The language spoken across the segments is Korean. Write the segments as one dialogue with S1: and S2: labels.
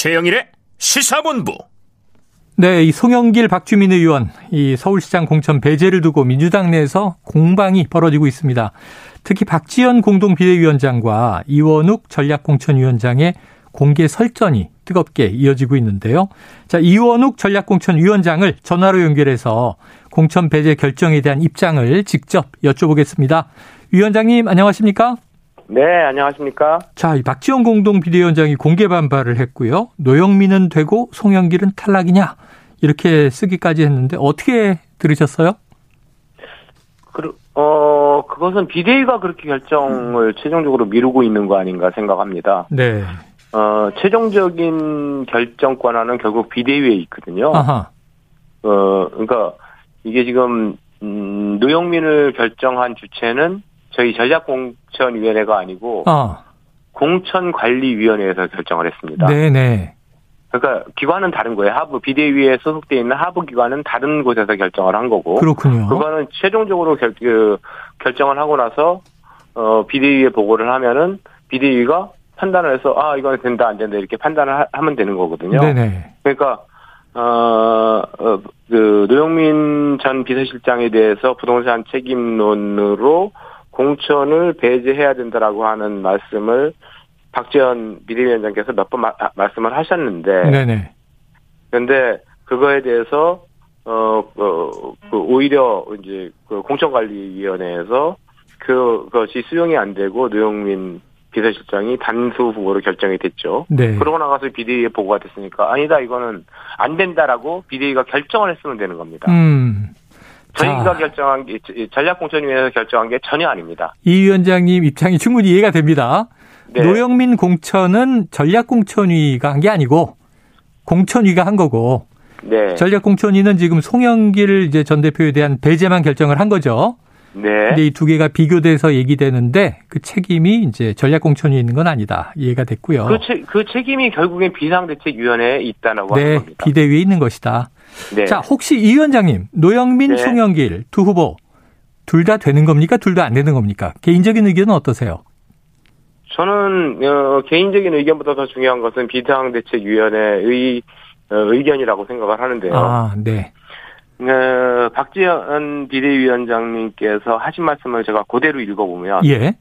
S1: 최영일의 시사본부.
S2: 네, 이 송영길 박주민 의원, 이 서울시장 공천 배제를 두고 민주당 내에서 공방이 벌어지고 있습니다. 특히 박지원 공동 비대위원장과 이원욱 전략공천위원장의 공개 설전이 뜨겁게 이어지고 있는데요. 자, 이원욱 전략공천위원장을 전화로 연결해서 공천 배제 결정에 대한 입장을 직접 여쭤보겠습니다. 위원장님 안녕하십니까?
S3: 네, 안녕하십니까?
S2: 자, 이 박지원 공동 비대위원장이 공개 반발을 했고요. 노영민은 되고 송영길은 탈락이냐 이렇게 쓰기까지 했는데 어떻게 들으셨어요?
S3: 그, 어, 그것은 비대위가 그렇게 결정을 음. 최종적으로 미루고 있는 거 아닌가 생각합니다.
S2: 네.
S3: 어, 최종적인 결정 권한은 결국 비대위에 있거든요.
S2: 아하.
S3: 어, 그러니까 이게 지금 음, 노영민을 결정한 주체는 저희 전략공천위원회가 아니고
S2: 아.
S3: 공천관리위원회에서 결정을 했습니다.
S2: 네네.
S3: 그러니까 기관은 다른 거예요. 하부 비대위에 소속돼 있는 하부 기관은 다른 곳에서 결정을 한 거고.
S2: 그렇군요.
S3: 그거는 최종적으로 결, 그, 결정을 하고 나서 어 비대위에 보고를 하면은 비대위가 판단을 해서 아 이거는 된다 안 된다 이렇게 판단을 하, 하면 되는 거거든요.
S2: 네네.
S3: 그러니까 어, 어, 그, 노영민 전 비서실장에 대해서 부동산 책임론으로 공천을 배제해야 된다라고 하는 말씀을 박지원 비대위원장께서 몇 번 말씀을 하셨는데.
S2: 네네.
S3: 그런데 그거에 대해서, 어, 어, 그, 오히려 이제 그 공천관리위원회에서 그, 그것이 수용이 안 되고 노영민 비서실장이 단수 후보로 결정이 됐죠.
S2: 네.
S3: 그러고 나가서 비대위에 보고가 됐으니까 아니다 이거는 안 된다라고 비대위가 결정을 했으면 되는 겁니다.
S2: 음.
S3: 저희가 자. 결정한 게 전략공천위에서 결정한 게 전혀 아닙니다.
S2: 이 위원장님 입장이 충분히 이해가 됩니다. 네. 노영민 공천은 전략공천위가 한 게 아니고 공천위가 한 거고
S3: 네.
S2: 전략공천위는 지금 송영길 이제 전 대표에 대한 배제만 결정을 한 거죠.
S3: 네.
S2: 근데 이 두 개가 비교돼서 얘기되는데 그 책임이 이제 전략공천이 있는 건 아니다. 이해가 됐고요.
S3: 그, 체, 그 책임이 결국엔 비상대책위원회에 있다라고
S2: 네,
S3: 하는 겁니다.
S2: 비대위에 있는 것이다.
S3: 네.
S2: 자, 혹시 이 위원장님, 노영민,
S3: 네.
S2: 송영길 두 후보 둘 다 되는 겁니까? 둘 다 안 되는 겁니까? 개인적인 의견은 어떠세요?
S3: 저는 어, 개인적인 의견보다 더 중요한 것은 비상대책위원회의 어, 의견이라고 생각을 하는데요.
S2: 아, 네.
S3: 어, 박지원 비대위원장님께서 하신 말씀을 제가 그대로 읽어보면
S2: 예.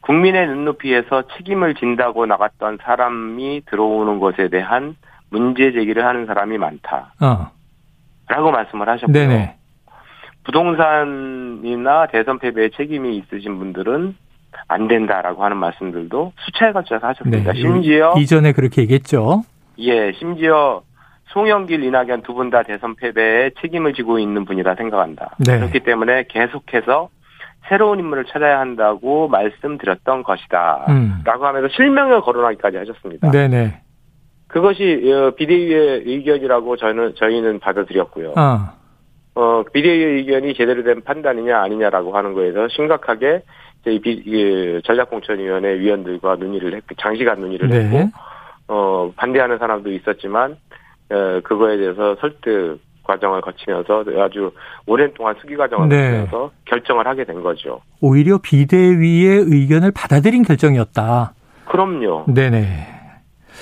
S3: 국민의 눈높이에서 책임을 진다고 나갔던 사람이 들어오는 것에 대한 문제 제기를 하는 사람이 많다.
S2: 어.
S3: 라고 말씀을 하셨고요.
S2: 네네.
S3: 부동산이나 대선 패배에 책임이 있으신 분들은 안 된다라고 하는 말씀들도 수차에 걸쳐서 하셨습니다.
S2: 네.
S3: 심지어
S2: 이전에 그렇게 얘기했죠.
S3: 예, 심지어 송영길, 이낙연 두 분 다 대선 패배에 책임을 지고 있는 분이라 생각한다.
S2: 네.
S3: 그렇기 때문에 계속해서 새로운 인물을 찾아야 한다고 말씀드렸던 것이다.
S2: 음.
S3: 라고 하면서 실명을 거론하기까지 하셨습니다.
S2: 네네.
S3: 그것이 어, 비대위의 의견이라고 저는 저희는 받아들였고요.
S2: 아.
S3: 어, 비대위의 의견이 제대로 된 판단이냐 아니냐라고 하는 거에서 심각하게 저희 비, 그 전략공천위원회 위원들과 논의를 했고 장시간 논의를
S2: 네.
S3: 했고 어, 반대하는 사람도 있었지만 어, 그거에 대해서 설득 과정을 거치면서 아주 오랜 동안 수기 과정을
S2: 네.
S3: 거치면서 결정을 하게 된 거죠.
S2: 오히려 비대위의 의견을 받아들인 결정이었다.
S3: 그럼요.
S2: 네네.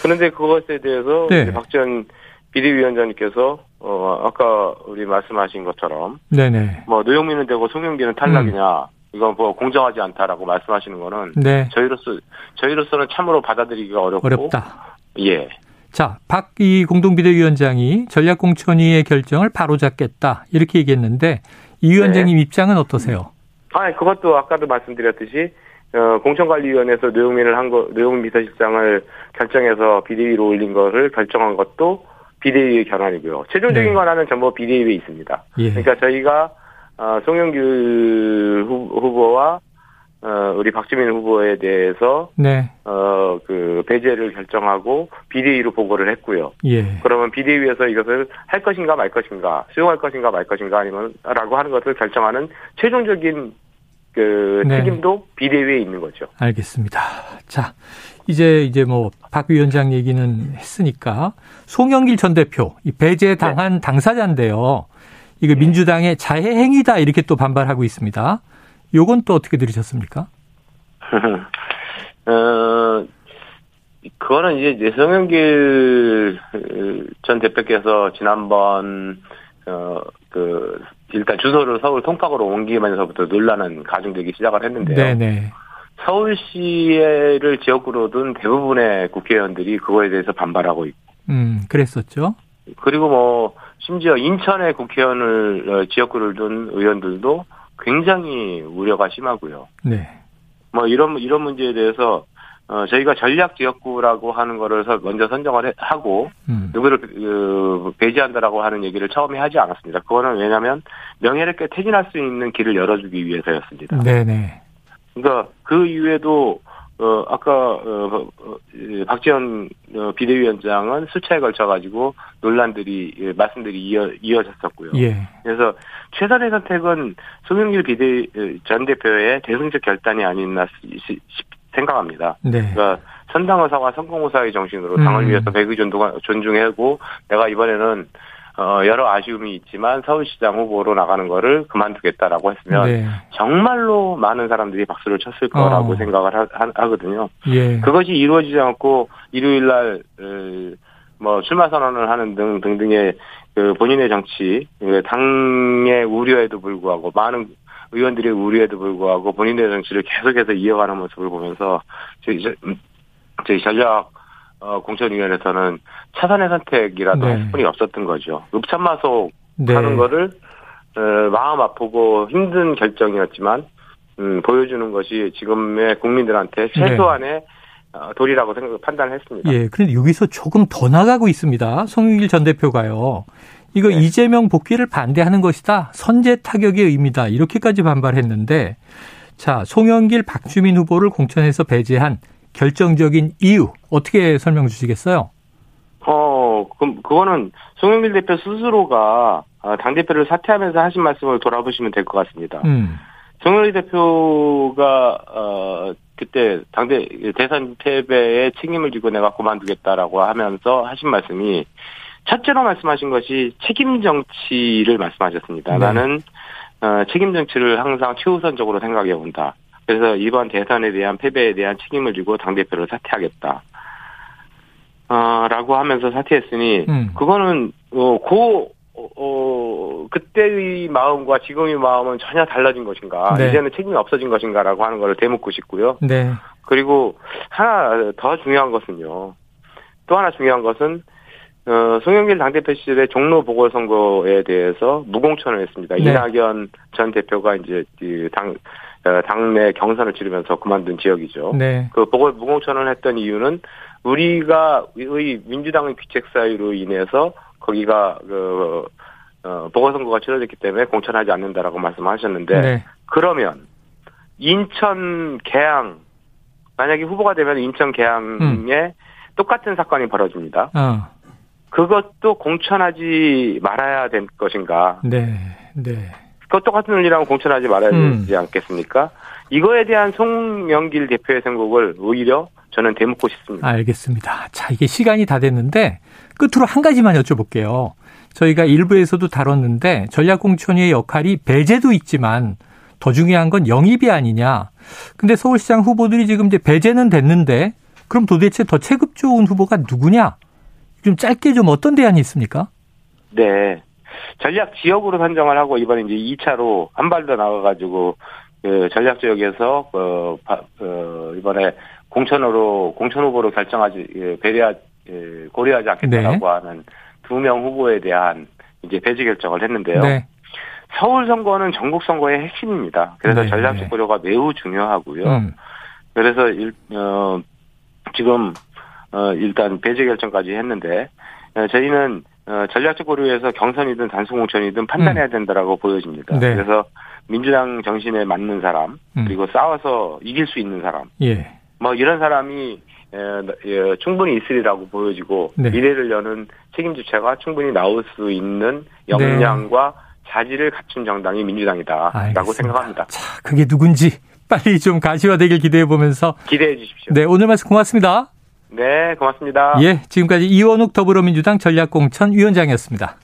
S3: 그런데 그것에 대해서
S2: 네.
S3: 박지원 비대위원장님께서 어 아까 우리 말씀하신 것처럼
S2: 네네.
S3: 뭐 노영민은 되고 송영기는 탈락이냐 이건 뭐 공정하지 않다라고 말씀하시는 거는
S2: 네.
S3: 저희로서 저희로서는 참으로 받아들이기가 어렵고
S2: 어렵다.
S3: 예.
S2: 자, 박 이 공동비대위원장이 전략공천위의 결정을 바로잡겠다 이렇게 얘기했는데 이 위원장님 입장은 어떠세요?
S3: 아, 그것도 아까도 말씀드렸듯이 어, 공천관리위원회에서 노영민을 한 거, 노영민 비서실장을 결정해서 비대위로 올린 거를 결정한 것도 비대위의 견안이고요. 최종적인
S2: 네.
S3: 권한은 전부 비대위에 있습니다.
S2: 예.
S3: 그러니까 저희가 어, 송영길 후- 후보와 어, 우리 박주민 후보에 대해서
S2: 네.
S3: 어, 그 배제를 결정하고 비대위로 보고를 했고요.
S2: 예.
S3: 그러면 비대위에서 이것을 할 것인가 말 것인가, 수용할 것인가 말 것인가 아니면라고 하는 것을 결정하는 최종적인 그
S2: 네.
S3: 책임도 비대위에 있는 거죠.
S2: 알겠습니다. 자, 이제 이제 뭐 박 위원장 얘기는 했으니까 송영길 전 대표 이 배제 당한
S3: 네.
S2: 당사자인데요. 이거 민주당의 자해 행위다 이렇게 또 반발하고 있습니다. 요건 또 어떻게 들으셨습니까?
S3: 어, 그거는 이제 송영길 전 대표께서 지난번 어 그 일단 주소를 서울 통학으로 옮기면서부터 논란은 가중되기 시작을 했는데요.
S2: 네네.
S3: 서울시를 지역구로 둔 대부분의 국회의원들이 그거에 대해서 반발하고 있고.
S2: 음, 그랬었죠.
S3: 그리고 뭐 심지어 인천의 국회의원을 어, 지역구를 둔 의원들도 굉장히 우려가 심하고요.
S2: 네.
S3: 뭐 이런 이런 문제에 대해서 어 저희가 전략 지역구라고 하는 거를 먼저 선정을 하고
S2: 음.
S3: 누구를 그, 배제한다라고 하는 얘기를 처음에 하지 않았습니다. 그거는 왜냐하면 명예롭게 퇴진할 수 있는 길을 열어주기 위해서였습니다.
S2: 네네.
S3: 그러니까 그 이후에도 어 아까 어, 어 박지원 어, 비대위원장은 수차에 걸쳐 가지고 논란들이 예, 말씀들이 이어 이어졌었고요.
S2: 예.
S3: 그래서 최선의 선택은 송영길 비대 전 대표의 대승적 결단이 아니었나 생각합니다.
S2: 네.
S3: 그러니까 선당의사와 성공의사의 정신으로 당을
S2: 음.
S3: 위해서 백의 존중하고 내가 이번에는 어, 여러 아쉬움이 있지만 서울시장 후보로 나가는 거를 그만두겠다라고 했으면
S2: 네.
S3: 정말로 많은 사람들이 박수를 쳤을 거라고
S2: 어.
S3: 생각을 하, 거든요
S2: 예.
S3: 그것이 이루어지지 않고 일요일 날, 어, 뭐, 출마 선언을 하는 등, 등등의 그 본인의 정치, 그 당의 우려에도 불구하고, 많은 의원들의 우려에도 불구하고 본인의 정치를 계속해서 이어가는 모습을 보면서, 저희, 저희 전략, 어, 공천위원회에서는 차선의 선택이라도
S2: 네.
S3: 할 뿐이 없었던 거죠. 읍참마속
S2: 네.
S3: 하는 거를 어, 마음 아프고 힘든 결정이었지만 음, 보여주는 것이 지금의 국민들한테 최소한의 어, 도리라고 생각 판단했습니다.
S2: 예. 그런데 여기서 조금 더 나가고 있습니다. 송영길 전 대표가요. 이거
S3: 네.
S2: 이재명 복귀를 반대하는 것이다. 선제 타격의 의미다. 이렇게까지 반발했는데 자, 송영길 박주민 후보를 공천해서 배제한 결정적인 이유 어떻게 설명 주시겠어요?
S3: 어, 그럼 그거는 송영길 대표 스스로가 어, 당 대표를 사퇴하면서 하신 말씀을 돌아보시면 될 것 같습니다.
S2: 음.
S3: 송영길 대표가 어 그때 당대 대선 패배에 책임을 지고 내가 그만두겠다라고 하면서 하신 말씀이 첫째로 말씀하신 것이 책임 정치를 말씀하셨습니다.
S2: 네.
S3: 나는 어, 책임 정치를 항상 최우선적으로 생각해 온다. 그래서 이번 대선에 대한 패배에 대한 책임을 지고 당 대표를 사퇴하겠다. 어, 라고 하면서 사퇴했으니
S2: 음.
S3: 그거는 어, 고 어, 어, 그때의 마음과 지금의 마음은 전혀 달라진 것인가?
S2: 네.
S3: 이제는 책임이 없어진 것인가라고 하는 것을 되묻고 싶고요.
S2: 네.
S3: 그리고 하나 더 중요한 것은요. 또 하나 중요한 것은 어, 송영길 당대표 시절에 종로 보궐선거에 대해서 무공천을 했습니다.
S2: 네.
S3: 이낙연 전 대표가 이제 이 당, 어, 당내 경선을 치르면서 그만둔 지역이죠.
S2: 네.
S3: 그 보궐 무공천을 했던 이유는 우리가 의 민주당의 귀책 사유로 인해서 거기가 그 어, 보궐선거가 치러졌기 때문에 공천하지 않는다라고 말씀하셨는데
S2: 네.
S3: 그러면 인천 계양 만약에 후보가 되면 인천 계양에 똑같은 사건이 벌어집니다.
S2: 어.
S3: 그것도 공천하지 말아야 될 것인가?
S2: 네. 네.
S3: 그 똑같은 논리라면 공천하지 말아야
S2: 음.
S3: 되지 않겠습니까? 이거에 대한 송영길 대표의 선곡을 오히려 저는 되묻고 싶습니다.
S2: 알겠습니다. 자, 이게 시간이 다 됐는데 끝으로 한 가지만 여쭤볼게요. 저희가 일부에서도 다뤘는데 전략공천위의 역할이 배제도 있지만 더 중요한 건 영입이 아니냐. 근데 서울시장 후보들이 지금 이제 배제는 됐는데 그럼 도대체 더 체급 좋은 후보가 누구냐? 좀 짧게 좀 어떤 대안이 있습니까?
S3: 네. 전략 지역으로 선정을 하고 이번에 이제 2차로 한 발 더 나가가지고 그 전략 지역에서 어, 바- 어, 이번에 공천으로 공천 후보로 결정하지 예, 배려 예, 고려하지 않겠다라고 하는 두 명 후보에 대한 이제 배제 결정을 했는데요.
S2: 네.
S3: 서울 선거는 전국 선거의 핵심입니다. 그래서
S2: 네.
S3: 전략적 고려가 매우 중요하고요.
S2: 음.
S3: 그래서 일, 어, 지금 어, 일단 배제 결정까지 했는데 어, 저희는 어, 전략적 고려에서 경선이든 단수 공천이든 판단해야 된다라고 보여집니다.
S2: 네.
S3: 그래서 민주당 정신에 맞는 사람
S2: 음.
S3: 그리고 싸워서 이길 수 있는 사람
S2: 예.
S3: 뭐 이런 사람이 에, 에, 충분히 있으리라고 보여지고
S2: 네.
S3: 미래를 여는 책임 주체가 충분히 나올 수 있는 역량과 자질을 갖춘 정당이 민주당이다라고
S2: 알겠습니다.
S3: 생각합니다.
S2: 자, 그게 누군지 빨리 좀 가시화되길 기대해 보면서
S3: 기대해 주십시오.
S2: 네, 오늘 말씀 고맙습니다.
S3: 네, 고맙습니다.
S2: 예, 지금까지 이원욱 더불어민주당 전략공천 위원장이었습니다.